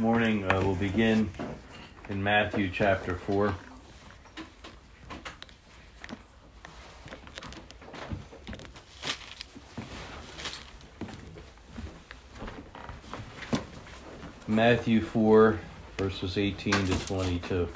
morning uh, we'll begin in Matthew chapter 4. Matthew 4, verses 18 to 22.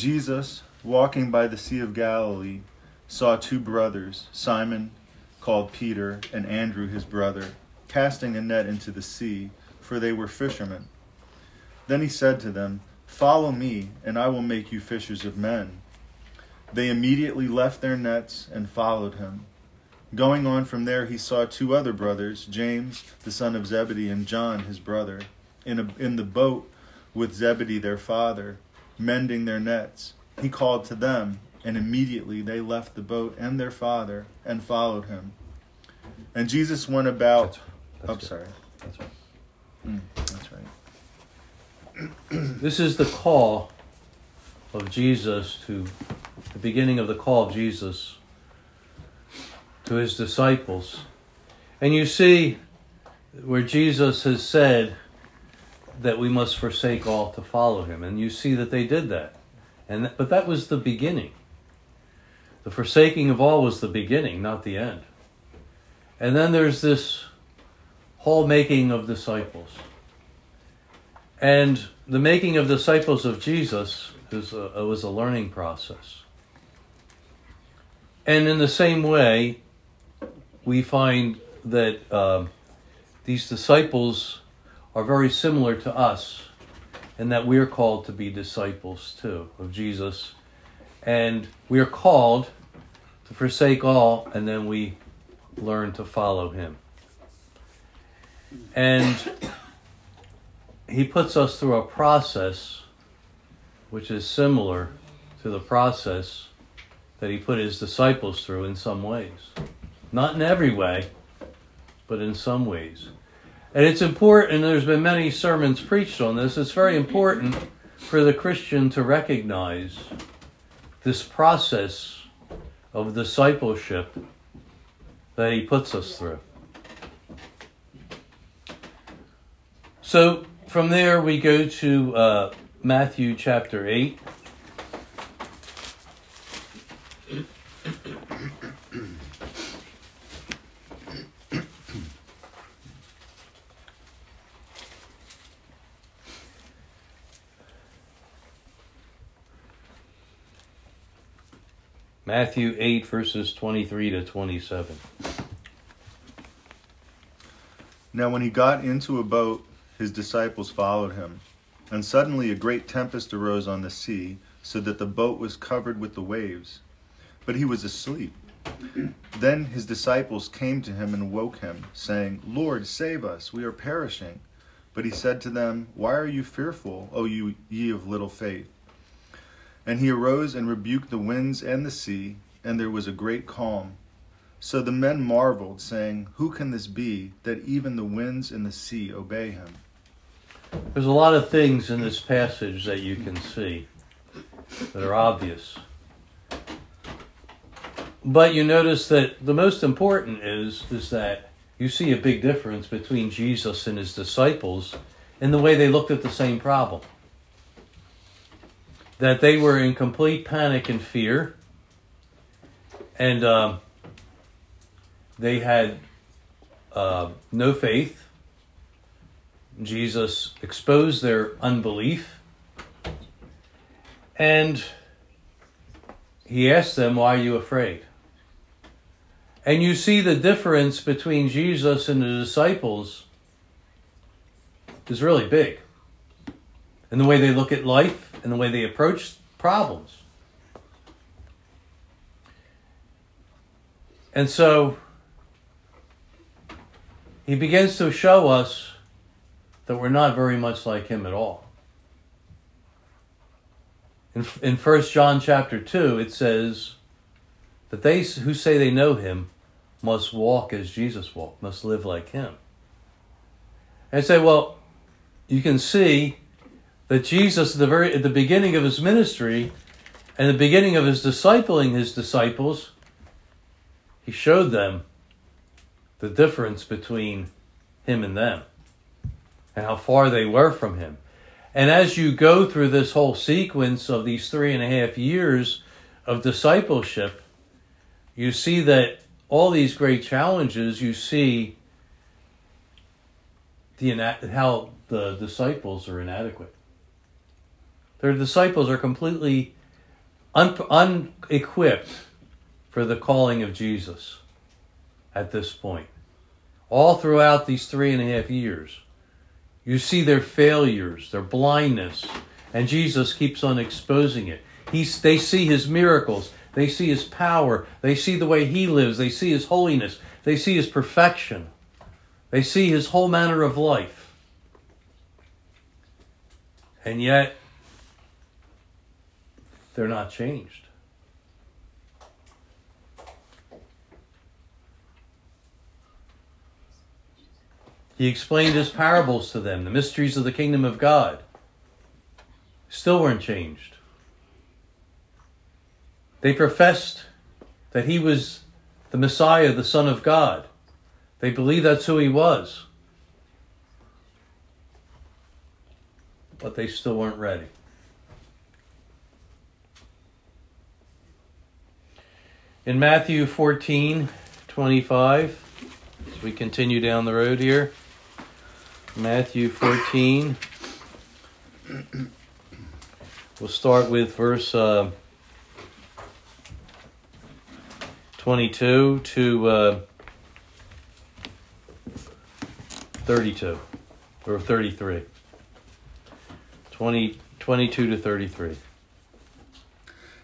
Jesus, walking by the Sea of Galilee, saw two brothers, Simon, called Peter, and Andrew his brother, casting a net into the sea, for they were fishermen. Then he said to them, Follow me, and I will make you fishers of men. They immediately left their nets and followed him. Going on from there, he saw two other brothers, James, the son of Zebedee, and John, his brother, in, a, in the boat with Zebedee, their father, mending their nets. He called to them, and immediately they left the boat and their father and followed him. And Jesus went about. I'm good. sorry. That's right. Mm, that's right. This is the call of Jesus to the beginning of the call of Jesus to his disciples. And you see where Jesus has said that we must forsake all to follow him. And you see that they did that. And but that was the beginning. The forsaking of all was the beginning, not the end. And then there's this whole making of disciples. And the making of disciples of Jesus is a, was a learning process. And in the same way, we find that uh, these disciples are very similar to us, and that we are called to be disciples too of Jesus. And we are called to forsake all, and then we learn to follow him. And he puts us through a process which is similar to the process that he put his disciples through in some ways. Not in every way, but in some ways. And it's important, there's been many sermons preached on this, it's very important for the Christian to recognize this process of discipleship that he puts us through. So from there, we go to uh, Matthew chapter 8. Matthew 8, verses 23 to 27. Now, when he got into a boat, his disciples followed him. And suddenly a great tempest arose on the sea, so that the boat was covered with the waves. But he was asleep. Then his disciples came to him and woke him, saying, Lord, save us, we are perishing. But he said to them, Why are you fearful, O you ye of little faith? And he arose and rebuked the winds and the sea, and there was a great calm. So the men marveled, saying, Who can this be, that even the winds and the sea obey him? There's a lot of things in this passage that you can see that are obvious. But you notice that the most important is is that you see a big difference between Jesus and his disciples in the way they looked at the same problem. That they were in complete panic and fear, and um, they had uh, no faith. Jesus exposed their unbelief, and he asked them, Why are you afraid? And you see the difference between Jesus and the disciples is really big. In the way they look at life and the way they approach problems. And so he begins to show us that we're not very much like him at all. In, in 1 John chapter 2, it says that they who say they know him must walk as Jesus walked, must live like him. And say, well, you can see that Jesus, at the very at the beginning of his ministry, and the beginning of his discipling his disciples, he showed them the difference between him and them, and how far they were from him. And as you go through this whole sequence of these three and a half years of discipleship, you see that all these great challenges, you see the how the disciples are inadequate. Their disciples are completely un- unequipped for the calling of Jesus at this point. All throughout these three and a half years, you see their failures, their blindness, and Jesus keeps on exposing it. He's, they see his miracles, they see his power, they see the way he lives, they see his holiness, they see his perfection, they see his whole manner of life. And yet, they're not changed. He explained his parables to them, the mysteries of the kingdom of God. Still weren't changed. They professed that he was the Messiah, the Son of God. They believed that's who he was. But they still weren't ready. In Matthew 14 25, as we continue down the road here, Matthew 14, we'll start with verse uh, 22 to uh, 32, or 33. 20, 22 to 33.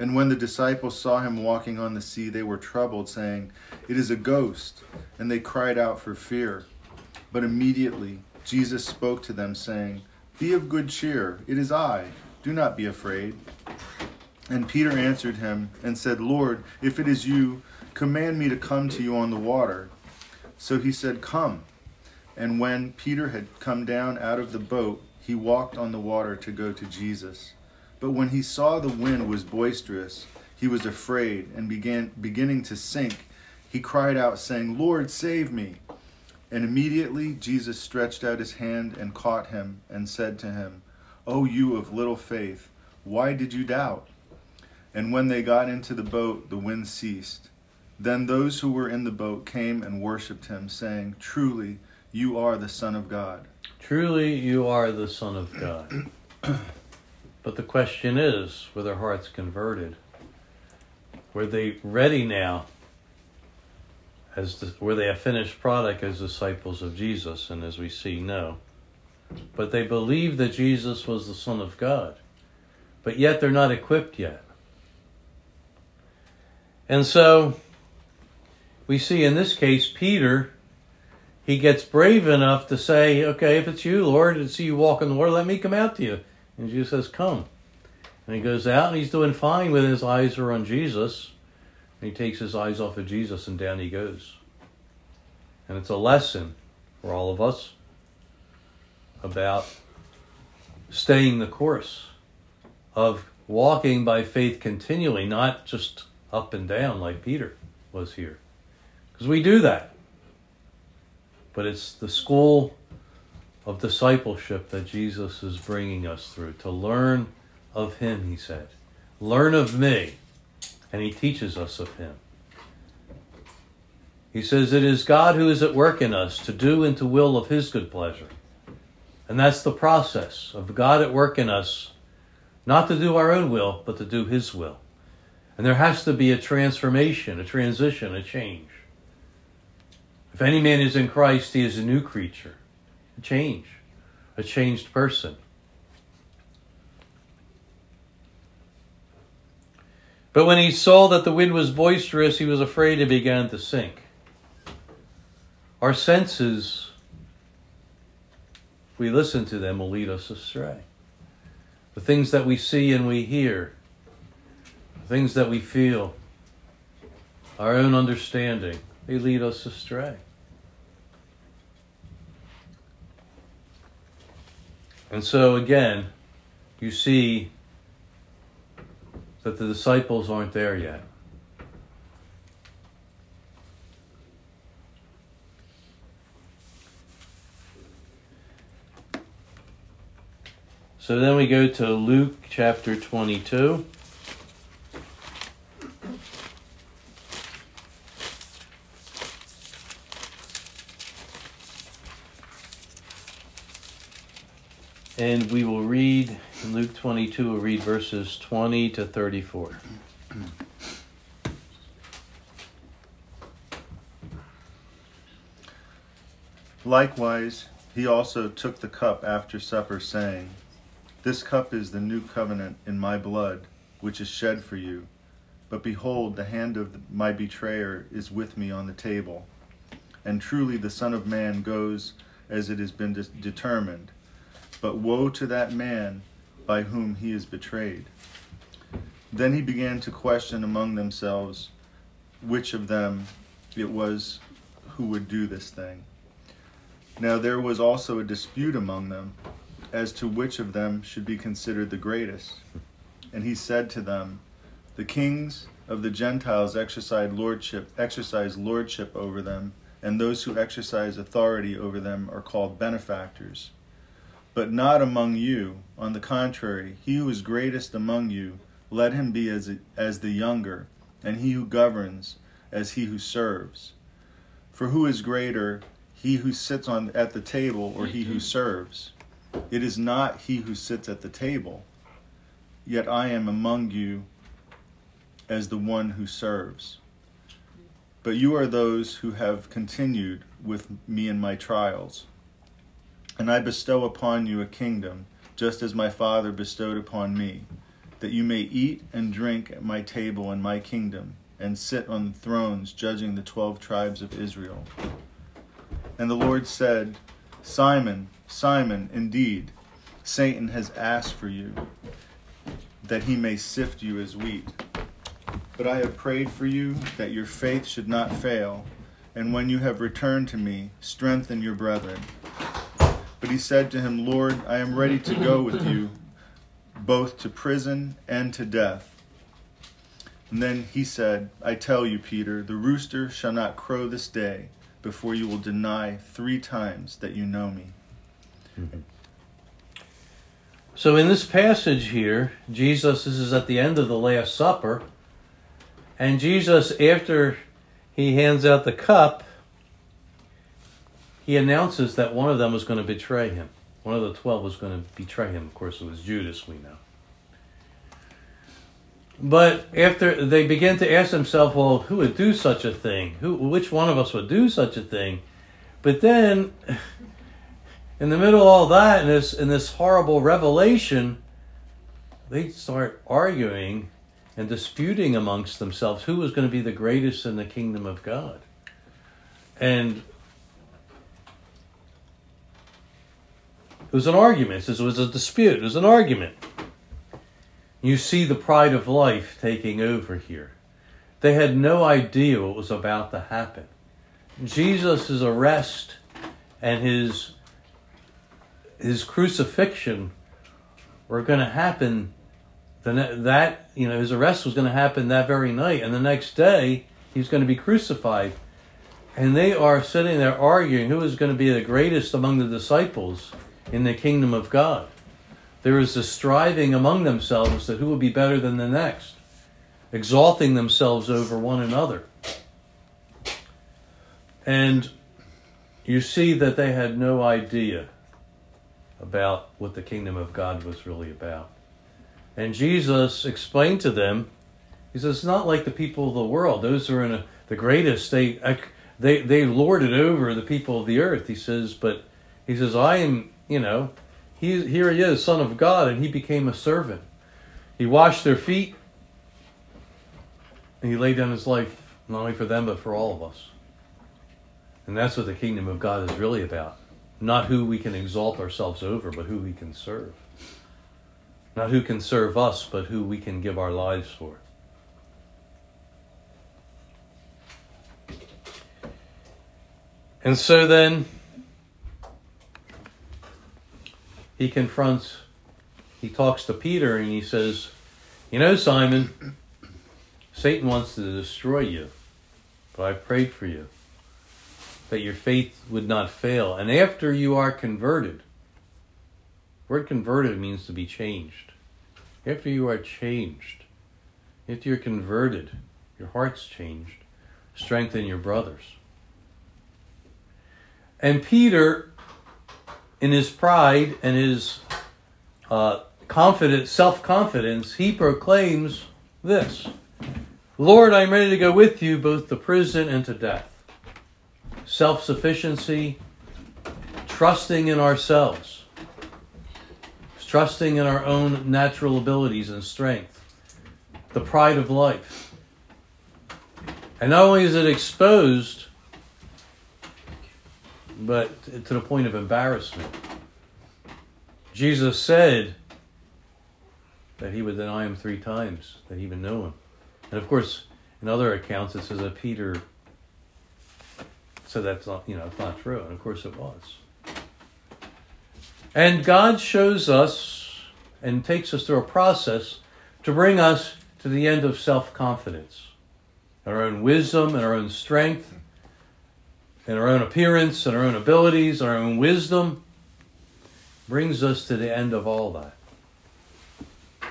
And when the disciples saw him walking on the sea, they were troubled, saying, It is a ghost. And they cried out for fear. But immediately Jesus spoke to them, saying, Be of good cheer, it is I. Do not be afraid. And Peter answered him and said, Lord, if it is you, command me to come to you on the water. So he said, Come. And when Peter had come down out of the boat, he walked on the water to go to Jesus. But when he saw the wind was boisterous, he was afraid and began beginning to sink. He cried out, saying, Lord, save me. And immediately Jesus stretched out his hand and caught him and said to him, O you of little faith, why did you doubt? And when they got into the boat, the wind ceased. Then those who were in the boat came and worshipped him, saying, Truly, you are the Son of God. Truly, you are the Son of God. But the question is, were their hearts converted? Were they ready now? As the, were they a finished product as disciples of Jesus? And as we see, no. But they believed that Jesus was the Son of God. But yet they're not equipped yet. And so we see in this case, Peter, he gets brave enough to say, Okay, if it's you, Lord, and see you walk in the water, let me come out to you. And Jesus says, Come. And he goes out and he's doing fine when his eyes are on Jesus. And he takes his eyes off of Jesus and down he goes. And it's a lesson for all of us about staying the course of walking by faith continually, not just up and down like Peter was here. Because we do that. But it's the school of discipleship that Jesus is bringing us through to learn of Him, He said. Learn of me. And He teaches us of Him. He says, It is God who is at work in us to do and to will of His good pleasure. And that's the process of God at work in us, not to do our own will, but to do His will. And there has to be a transformation, a transition, a change. If any man is in Christ, he is a new creature change. a changed person. But when he saw that the wind was boisterous, he was afraid and began to sink. Our senses, if we listen to them, will lead us astray. The things that we see and we hear, the things that we feel, our own understanding, they lead us astray. And so again, you see that the disciples aren't there yet. So then we go to Luke chapter 22. And we will read in Luke 22, we'll read verses 20 to 34. Likewise, he also took the cup after supper, saying, This cup is the new covenant in my blood, which is shed for you. But behold, the hand of my betrayer is with me on the table. And truly the Son of Man goes as it has been de- determined. But woe to that man by whom he is betrayed. Then he began to question among themselves which of them it was who would do this thing. Now there was also a dispute among them as to which of them should be considered the greatest. And he said to them, The kings of the Gentiles exercise lordship, exercise lordship over them, and those who exercise authority over them are called benefactors. But not among you. On the contrary, he who is greatest among you, let him be as, as the younger, and he who governs as he who serves. For who is greater, he who sits on at the table or he who mm-hmm. serves? It is not he who sits at the table. Yet I am among you as the one who serves. But you are those who have continued with me in my trials. And I bestow upon you a kingdom, just as my Father bestowed upon me, that you may eat and drink at my table in my kingdom, and sit on thrones judging the twelve tribes of Israel. And the Lord said, Simon, Simon, indeed, Satan has asked for you, that he may sift you as wheat. But I have prayed for you that your faith should not fail, and when you have returned to me, strengthen your brethren. But he said to him, Lord, I am ready to go with you, both to prison and to death. And then he said, I tell you, Peter, the rooster shall not crow this day before you will deny three times that you know me. Mm-hmm. So, in this passage here, Jesus, this is at the end of the Last Supper, and Jesus, after he hands out the cup, he announces that one of them was going to betray him. One of the twelve was going to betray him. Of course, it was Judas, we know. But after they begin to ask themselves, well, who would do such a thing? Who, which one of us would do such a thing? But then, in the middle of all that, in this in this horrible revelation, they start arguing and disputing amongst themselves who was going to be the greatest in the kingdom of God. And it was an argument. It was a dispute. It was an argument. You see the pride of life taking over here. They had no idea what was about to happen. Jesus' arrest and his his crucifixion were going to happen the that you know his arrest was going to happen that very night and the next day he's going to be crucified and they are sitting there arguing who is going to be the greatest among the disciples in the kingdom of God there is a striving among themselves that who will be better than the next, exalting themselves over one another. And you see that they had no idea about what the kingdom of God was really about. And Jesus explained to them, he says, it's not like the people of the world. Those are in a, the greatest. They, they, they lord it over the people of the earth. He says, but he says, I am, you know, he, here he is, Son of God, and he became a servant. He washed their feet, and he laid down his life not only for them, but for all of us. And that's what the kingdom of God is really about. Not who we can exalt ourselves over, but who we can serve. Not who can serve us, but who we can give our lives for. And so then, he confronts, he talks to Peter and he says, You know, Simon, Satan wants to destroy you, but I prayed for you that your faith would not fail. And after you are converted, word converted means to be changed. After you are changed, after you're converted, your heart's changed, strengthen your brothers. And Peter, in his pride and his uh, self confidence, he proclaims this Lord, I'm ready to go with you both to prison and to death. Self sufficiency, trusting in ourselves, trusting in our own natural abilities and strength, the pride of life. And not only is it exposed, but to the point of embarrassment. Jesus said that he would deny him three times, that he would know him. And of course, in other accounts, it says that Peter said that's not, you know, it's not true. And of course it was. And God shows us and takes us through a process to bring us to the end of self confidence, our own wisdom and our own strength and our own appearance and our own abilities, our own wisdom, brings us to the end of all that.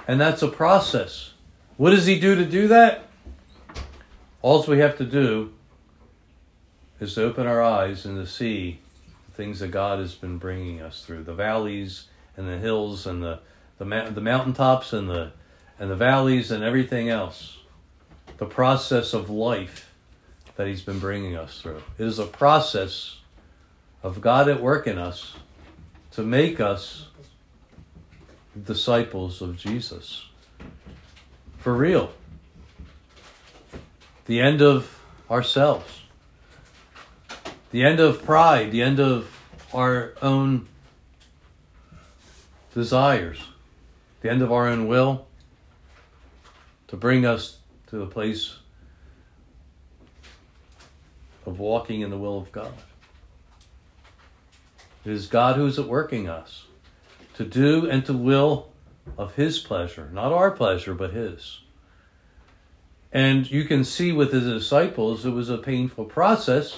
And that's a process. What does he do to do that? All we have to do is to open our eyes and to see the things that God has been bringing us through the valleys and the hills and the, the, the mountaintops and the, and the valleys and everything else. The process of life that He's been bringing us through. It is a process of God at work in us to make us disciples of Jesus. For real. The end of ourselves. The end of pride. The end of our own desires. The end of our own will. To bring us to the place of walking in the will of God. It is God who is at working us to do and to will of His pleasure, not our pleasure, but His. And you can see with His disciples, it was a painful process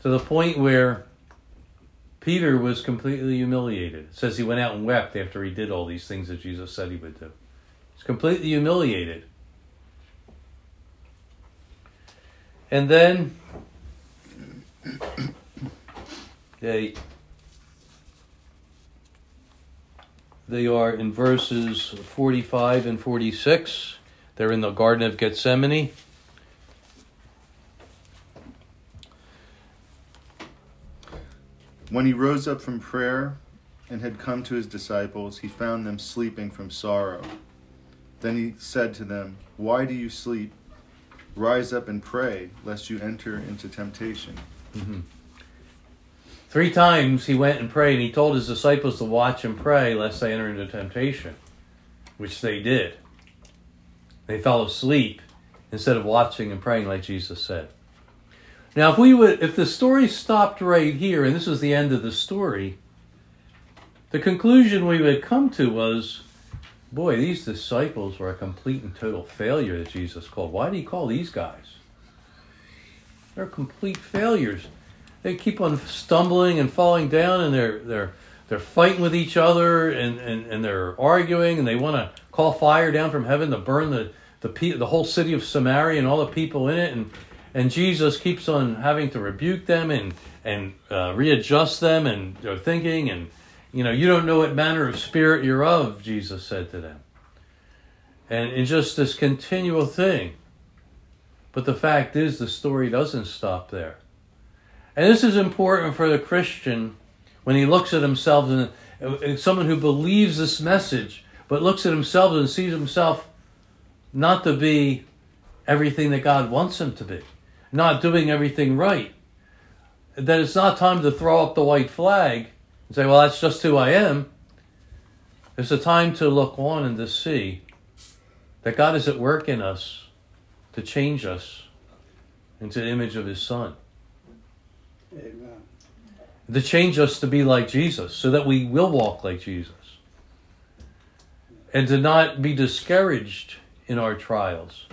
to the point where Peter was completely humiliated. It says he went out and wept after he did all these things that Jesus said he would do. He's completely humiliated. And then they they are in verses 45 and 46. They're in the Garden of Gethsemane. When he rose up from prayer and had come to his disciples, he found them sleeping from sorrow. Then he said to them, Why do you sleep? Rise up and pray, lest you enter into temptation. Mm-hmm. Three times he went and prayed, and he told his disciples to watch and pray, lest they enter into temptation, which they did. They fell asleep instead of watching and praying, like Jesus said. Now, if we would, if the story stopped right here, and this was the end of the story, the conclusion we would come to was boy, these disciples were a complete and total failure that Jesus called. Why did he call these guys? They're complete failures. They keep on stumbling and falling down, and they're they're they're fighting with each other, and, and, and they're arguing, and they want to call fire down from heaven to burn the the the whole city of Samaria and all the people in it, and and Jesus keeps on having to rebuke them and and uh, readjust them, and they're thinking and you know, you don't know what manner of spirit you're of, Jesus said to them. And it's just this continual thing. But the fact is, the story doesn't stop there. And this is important for the Christian when he looks at himself and, uh, someone who believes this message, but looks at himself and sees himself not to be everything that God wants him to be, not doing everything right, that it's not time to throw up the white flag and say, well, that's just who I am. It's a time to look on and to see that God is at work in us to change us into the image of His Son. Amen. To change us to be like Jesus so that we will walk like Jesus. And to not be discouraged in our trials,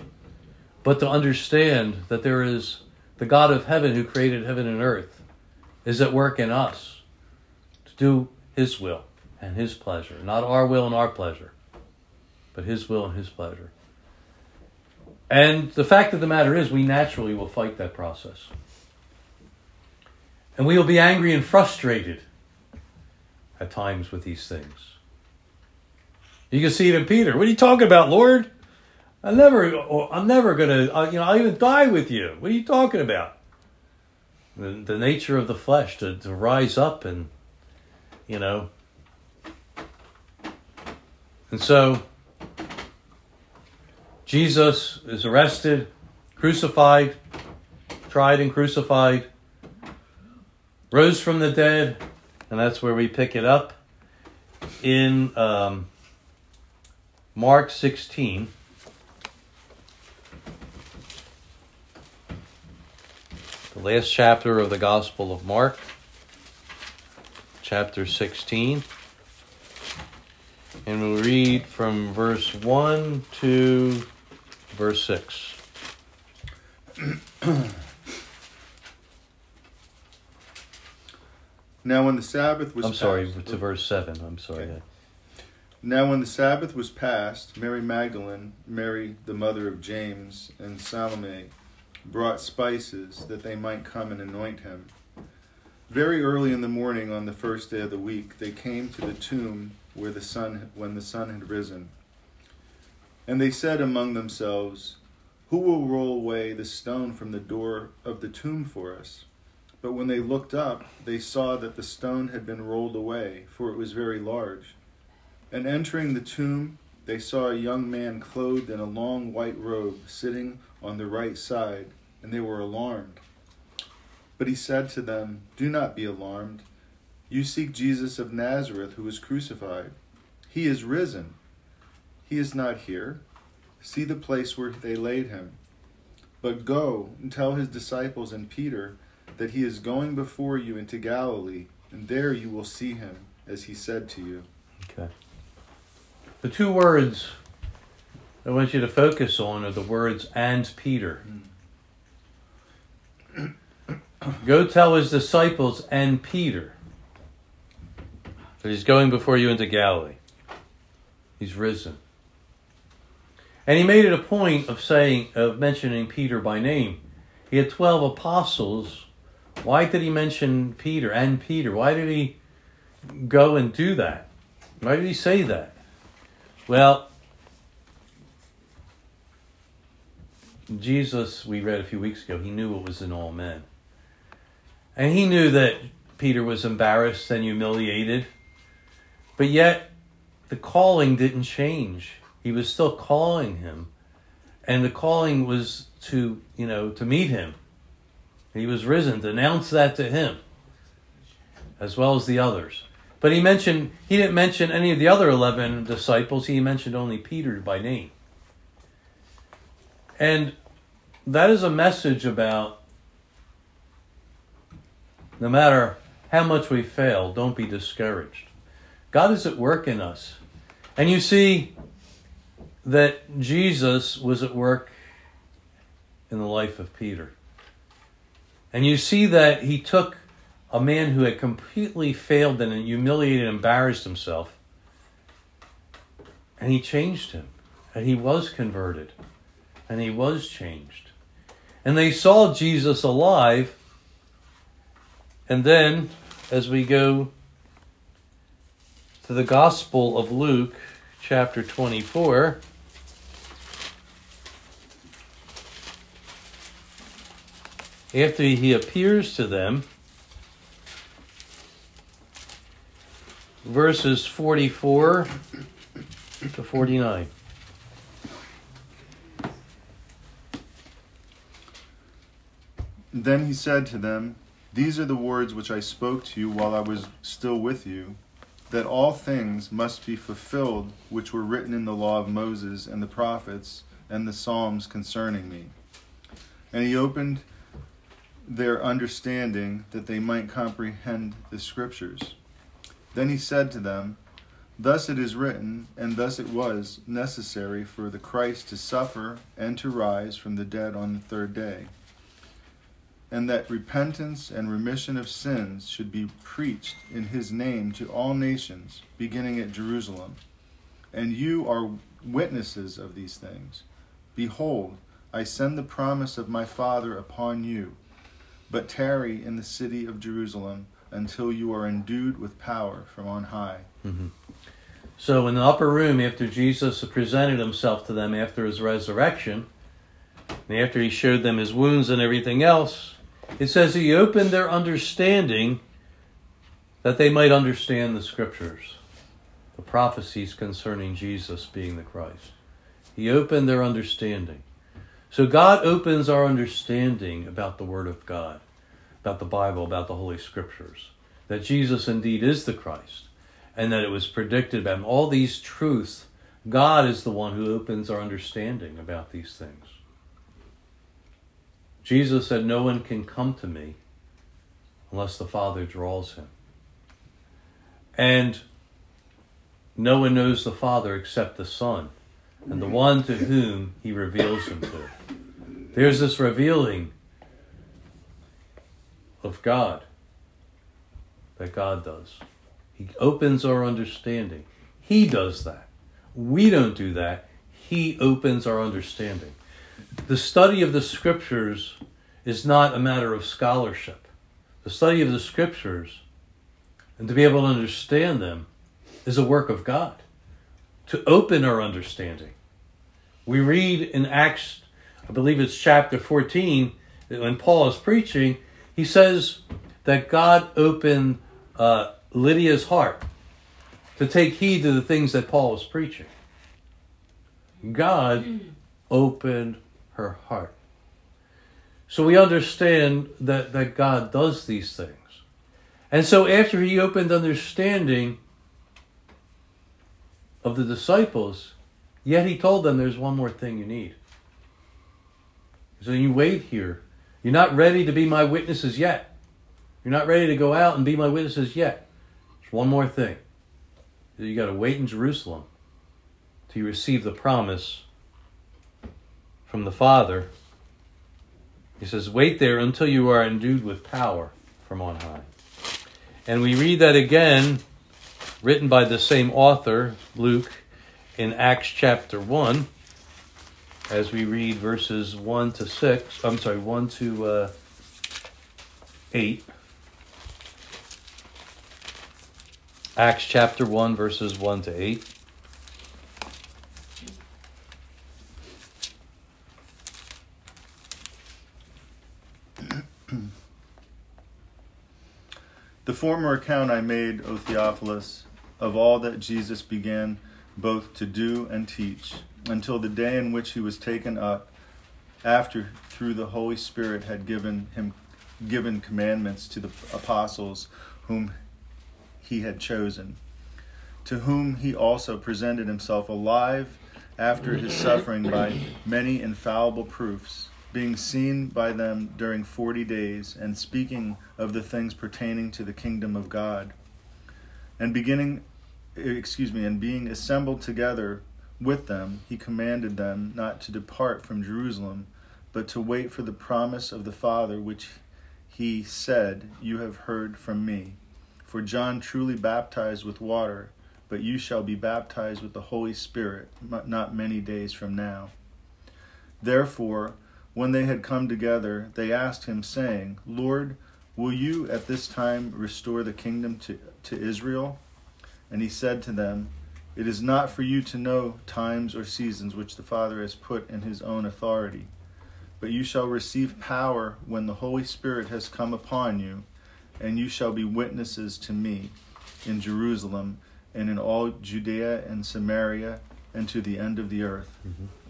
but to understand that there is the God of heaven who created heaven and earth is at work in us do His will and His pleasure. Not our will and our pleasure, but His will and His pleasure. And the fact of the matter is, we naturally will fight that process. And we will be angry and frustrated at times with these things. You can see it in Peter. What are you talking about, Lord? I never, I'm never gonna, uh, you know, I'll even die with you. What are you talking about? The, the nature of the flesh to, to rise up and, you know, and so Jesus is arrested, crucified, tried and crucified, rose from the dead, and that's where we pick it up in um, Mark 16. The last chapter of the Gospel of Mark, chapter 16. And we'll read from verse 1 to verse 6. now, when the Sabbath was I'm sorry, to verse 7. I'm sorry. Okay. Now, when the Sabbath was past, Mary Magdalene, Mary the mother of James, and Salome brought spices that they might come and anoint him. Very early in the morning on the first day of the week, they came to the tomb where the sun when the sun had risen. And they said among themselves, Who will roll away the stone from the door of the tomb for us? But when they looked up, they saw that the stone had been rolled away, for it was very large. And entering the tomb, they saw a young man clothed in a long white robe sitting on the right side, and they were alarmed. But he said to them, Do not be alarmed. You seek Jesus of Nazareth, who was crucified. He is risen he is not here. See the place where they laid him. But go and tell his disciples and Peter that he is going before you into Galilee, and there you will see him, as he said to you. Okay. The two words I want you to focus on are the words and Peter. Hmm. Go tell his disciples and Peter that he's going before you into Galilee. He's risen. And he made it a point of saying, of mentioning Peter by name. He had 12 apostles. Why did he mention Peter and Peter? Why did he go and do that? Why did he say that? Well, Jesus, we read a few weeks ago, he knew what was in all men. And he knew that Peter was embarrassed and humiliated. But yet, the calling didn't change. He was still calling him. And the calling was to, you know, to meet him. He was risen, to announce that to him, as well as the others. But he mentioned, he didn't mention any of the other 11 disciples, he mentioned only Peter by name. And that is a message about no matter how much we fail, don't be discouraged. God is at work in us. And you see, that Jesus was at work in the life of Peter. And you see that he took a man who had completely failed and humiliated and embarrassed himself, and he changed him. And he was converted. And he was changed. And they saw Jesus alive. And then, as we go to the Gospel of Luke, chapter 24, after he appears to them, verses 44 to 49. Then he said to them, These are the words which I spoke to you while I was still with you, that all things must be fulfilled which were written in the law of Moses and the prophets and the Psalms concerning me. And he opened their understanding that they might comprehend the Scriptures. Then he said to them, Thus it is written, and thus it was necessary for the Christ to suffer and to rise from the dead on the third day and that repentance and remission of sins should be preached in his name to all nations, beginning at Jerusalem. And you are witnesses of these things. Behold, I send the promise of my Father upon you, but tarry in the city of Jerusalem until you are endued with power from on high. Mm-hmm. So, in the upper room, after Jesus presented himself to them after his resurrection, and after he showed them his wounds and everything else, it says he opened their understanding that they might understand the scriptures, the prophecies concerning Jesus being the Christ. He opened their understanding. So God opens our understanding about the Word of God, about the Bible, about the Holy Scriptures, that Jesus indeed is the Christ, and that it was predicted about him. All these truths, God is the one who opens our understanding about these things. Jesus said, No one can come to me unless the Father draws him. And no one knows the Father except the Son, and the one to whom he reveals him to. There's this revealing of God that God does. He opens our understanding. He does that. We don't do that. He opens our understanding the study of the scriptures is not a matter of scholarship. The study of the scriptures and to be able to understand them is a work of God to open our understanding. We read in Acts, I believe it's chapter 14, that when Paul is preaching, he says that God opened uh, Lydia's heart to take heed to the things that Paul was preaching. God opened her heart. So we understand that, that God does these things. And so after he opened understanding of the disciples, yet he told them there's one more thing you need. So you wait here. You're not ready to be my witnesses yet. You're not ready to go out and be my witnesses yet. There's one more thing. You got to wait in Jerusalem till you receive the promise from the Father. He says, Wait there until you are endued with power from on high. And we read that again, written by the same author, Luke, in Acts chapter 1, as we read verses 1 to 6. I'm sorry, 1 to uh, 8. Acts chapter 1, verses 1 to 8. Former account I made, O Theophilus, of all that Jesus began both to do and teach, until the day in which he was taken up, after through the Holy Spirit had given him given commandments to the apostles whom he had chosen, to whom he also presented himself alive after his suffering by many infallible proofs being seen by them during forty days, and speaking of the things pertaining to the kingdom of God. And beginning, excuse me, and being assembled together with them, he commanded them not to depart from Jerusalem, but to wait for the promise of the Father, which he said, You have heard from me. For John truly baptized with water, but you shall be baptized with the Holy Spirit not many days from now. Therefore, when they had come together, they asked him, saying, Lord, will you at this time restore the kingdom to, to Israel? And he said to them, It is not for you to know times or seasons which the Father has put in his own authority, but you shall receive power when the Holy Spirit has come upon you, and you shall be witnesses to me in Jerusalem and in all Judea and Samaria and to the end of the earth. Mm-hmm.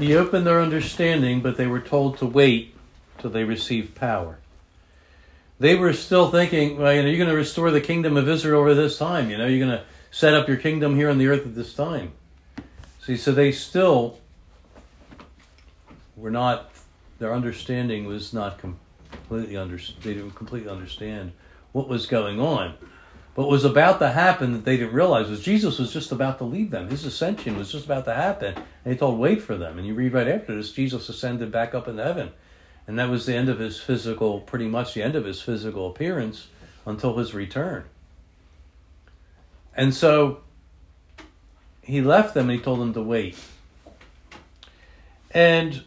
He opened their understanding, but they were told to wait till they received power. They were still thinking, well, you know, you're going to restore the kingdom of Israel over this time. You know, you're going to set up your kingdom here on the earth at this time. See, so they still were not, their understanding was not completely under, they didn't completely understand what was going on. What was about to happen that they didn't realize was Jesus was just about to leave them. His ascension was just about to happen. And they told, wait for them. And you read right after this, Jesus ascended back up into heaven. And that was the end of his physical, pretty much the end of his physical appearance until his return. And so he left them and he told them to wait. And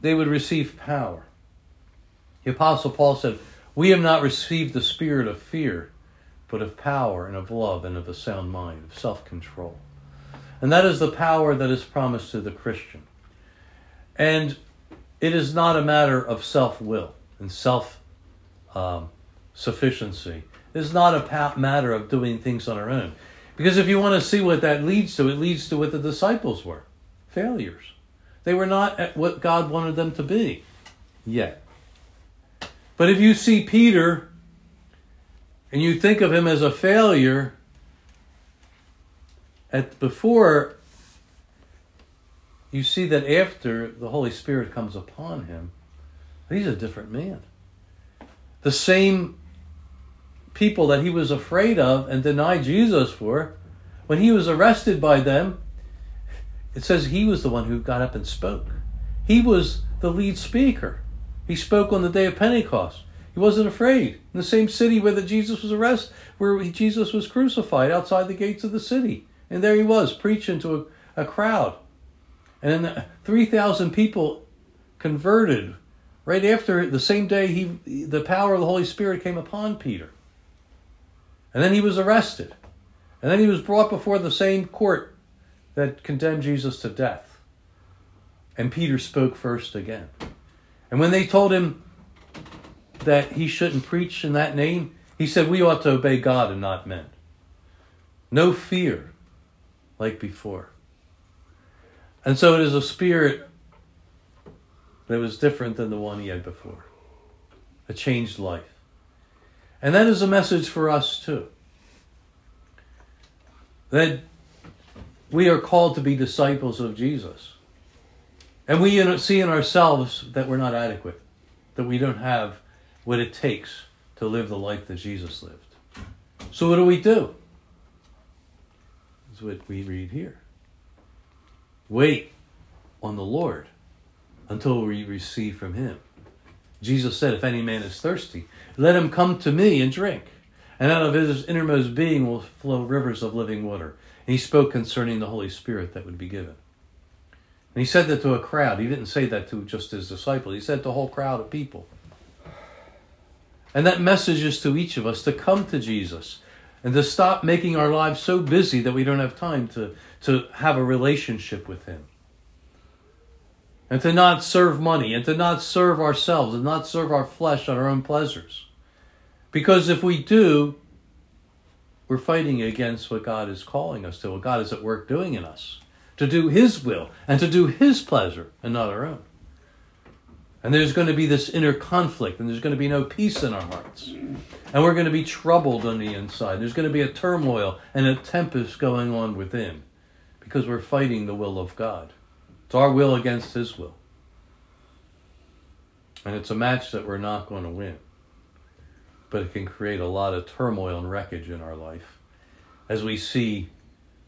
they would receive power. The Apostle Paul said, We have not received the spirit of fear, but of power and of love and of a sound mind, of self control. And that is the power that is promised to the Christian. And it is not a matter of self will and self um, sufficiency. It is not a matter of doing things on our own. Because if you want to see what that leads to, it leads to what the disciples were failures. They were not at what God wanted them to be yet. But if you see Peter and you think of him as a failure, at before you see that after the Holy Spirit comes upon him, he's a different man. The same people that he was afraid of and denied Jesus for, when he was arrested by them, it says he was the one who got up and spoke. He was the lead speaker. He spoke on the day of Pentecost. He wasn't afraid. In the same city where the Jesus was arrested, where Jesus was crucified, outside the gates of the city. And there he was, preaching to a, a crowd. And then 3,000 people converted right after the same day he the power of the Holy Spirit came upon Peter. And then he was arrested. And then he was brought before the same court that condemned Jesus to death. And Peter spoke first again. And when they told him that he shouldn't preach in that name, he said, We ought to obey God and not men. No fear like before. And so it is a spirit that was different than the one he had before, a changed life. And that is a message for us too. That we are called to be disciples of Jesus. And we see in ourselves that we're not adequate, that we don't have what it takes to live the life that Jesus lived. So, what do we do? That's what we read here. Wait on the Lord until we receive from him. Jesus said, If any man is thirsty, let him come to me and drink. And out of his innermost being will flow rivers of living water. And he spoke concerning the Holy Spirit that would be given. And he said that to a crowd. He didn't say that to just his disciples, he said to a whole crowd of people. And that message is to each of us to come to Jesus and to stop making our lives so busy that we don't have time to, to have a relationship with Him. And to not serve money and to not serve ourselves and not serve our flesh on our own pleasures. Because if we do, we're fighting against what God is calling us to, what God is at work doing in us, to do His will and to do His pleasure and not our own. And there's going to be this inner conflict, and there's going to be no peace in our hearts. And we're going to be troubled on the inside. There's going to be a turmoil and a tempest going on within because we're fighting the will of God. It's our will against His will. And it's a match that we're not going to win. But it can create a lot of turmoil and wreckage in our life as we see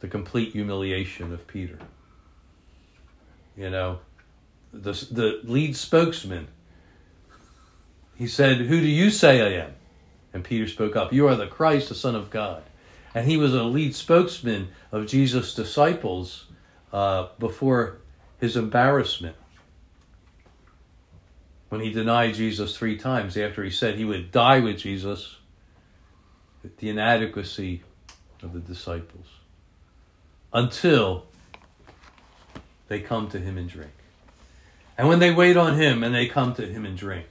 the complete humiliation of Peter. You know, the, the lead spokesman, he said, Who do you say I am? And Peter spoke up, You are the Christ, the Son of God. And he was a lead spokesman of Jesus' disciples uh, before his embarrassment when he denied Jesus three times after he said he would die with Jesus, the inadequacy of the disciples, until they come to him and drink. And when they wait on him and they come to him and drink,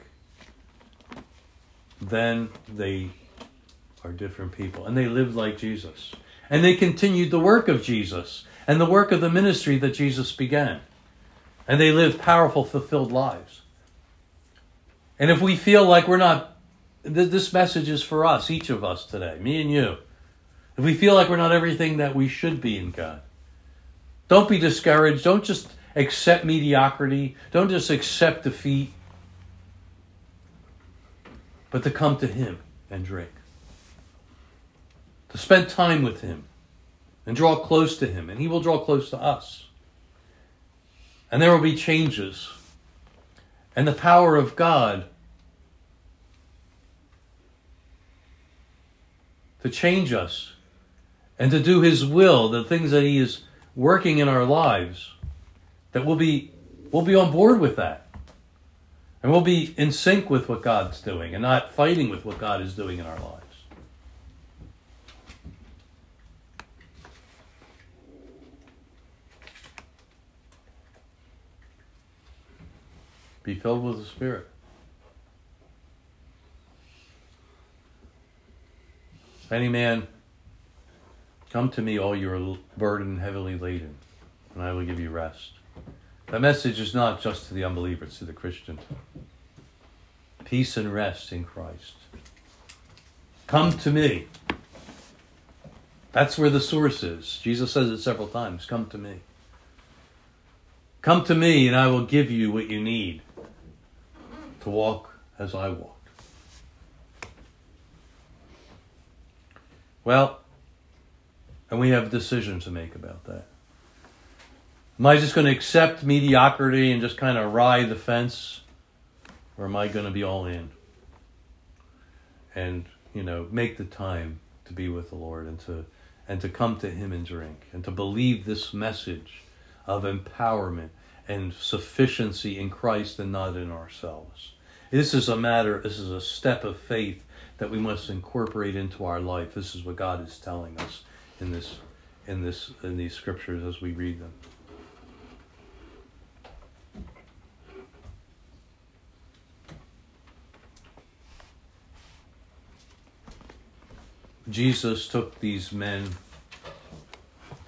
then they are different people, and they lived like Jesus. And they continued the work of Jesus and the work of the ministry that Jesus began. And they lived powerful, fulfilled lives. And if we feel like we're not, this message is for us, each of us today, me and you. If we feel like we're not everything that we should be in God, don't be discouraged. Don't just accept mediocrity. Don't just accept defeat. But to come to Him and drink. To spend time with Him and draw close to Him, and He will draw close to us. And there will be changes. And the power of God to change us and to do His will, the things that He is working in our lives, that we'll be we'll be on board with that. And we'll be in sync with what God's doing and not fighting with what God is doing in our lives. Be filled with the Spirit. any man Come to me, all you are burdened heavily laden, and I will give you rest. That message is not just to the unbeliever, it's to the Christian. Peace and rest in Christ. Come to me. That's where the source is. Jesus says it several times Come to me. Come to me, and I will give you what you need to walk as I walked. Well, and we have a decision to make about that. Am I just going to accept mediocrity and just kind of ride the fence? Or am I going to be all in? And, you know, make the time to be with the Lord and to and to come to him and drink and to believe this message of empowerment and sufficiency in Christ and not in ourselves. This is a matter, this is a step of faith that we must incorporate into our life. This is what God is telling us in this in this in these scriptures as we read them. Jesus took these men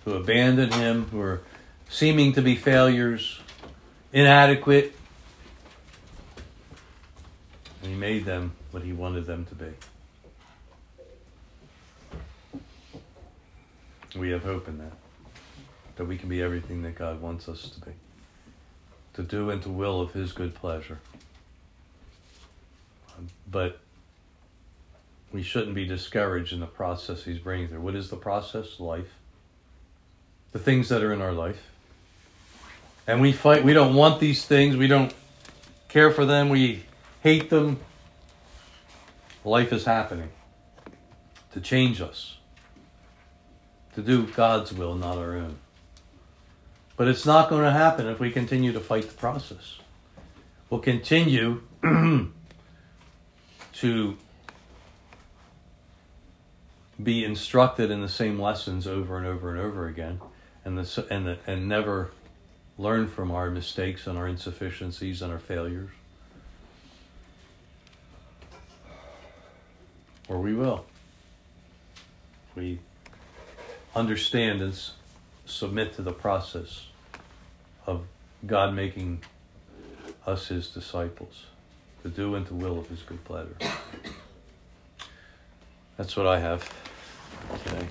who abandoned him, who were seeming to be failures, inadequate, and he made them what he wanted them to be. We have hope in that. That we can be everything that God wants us to be. To do and to will of His good pleasure. But we shouldn't be discouraged in the process He's bringing through. What is the process? Life. The things that are in our life. And we fight, we don't want these things, we don't care for them, we hate them. Life is happening to change us to do God's will, not our own. But it's not going to happen if we continue to fight the process. We'll continue to be instructed in the same lessons over and over and over again, and the, and the, and never learn from our mistakes and our insufficiencies and our failures. Or we will. We understand and s- submit to the process of God making us his disciples, to do and to will of his good pleasure. That's what I have Okay.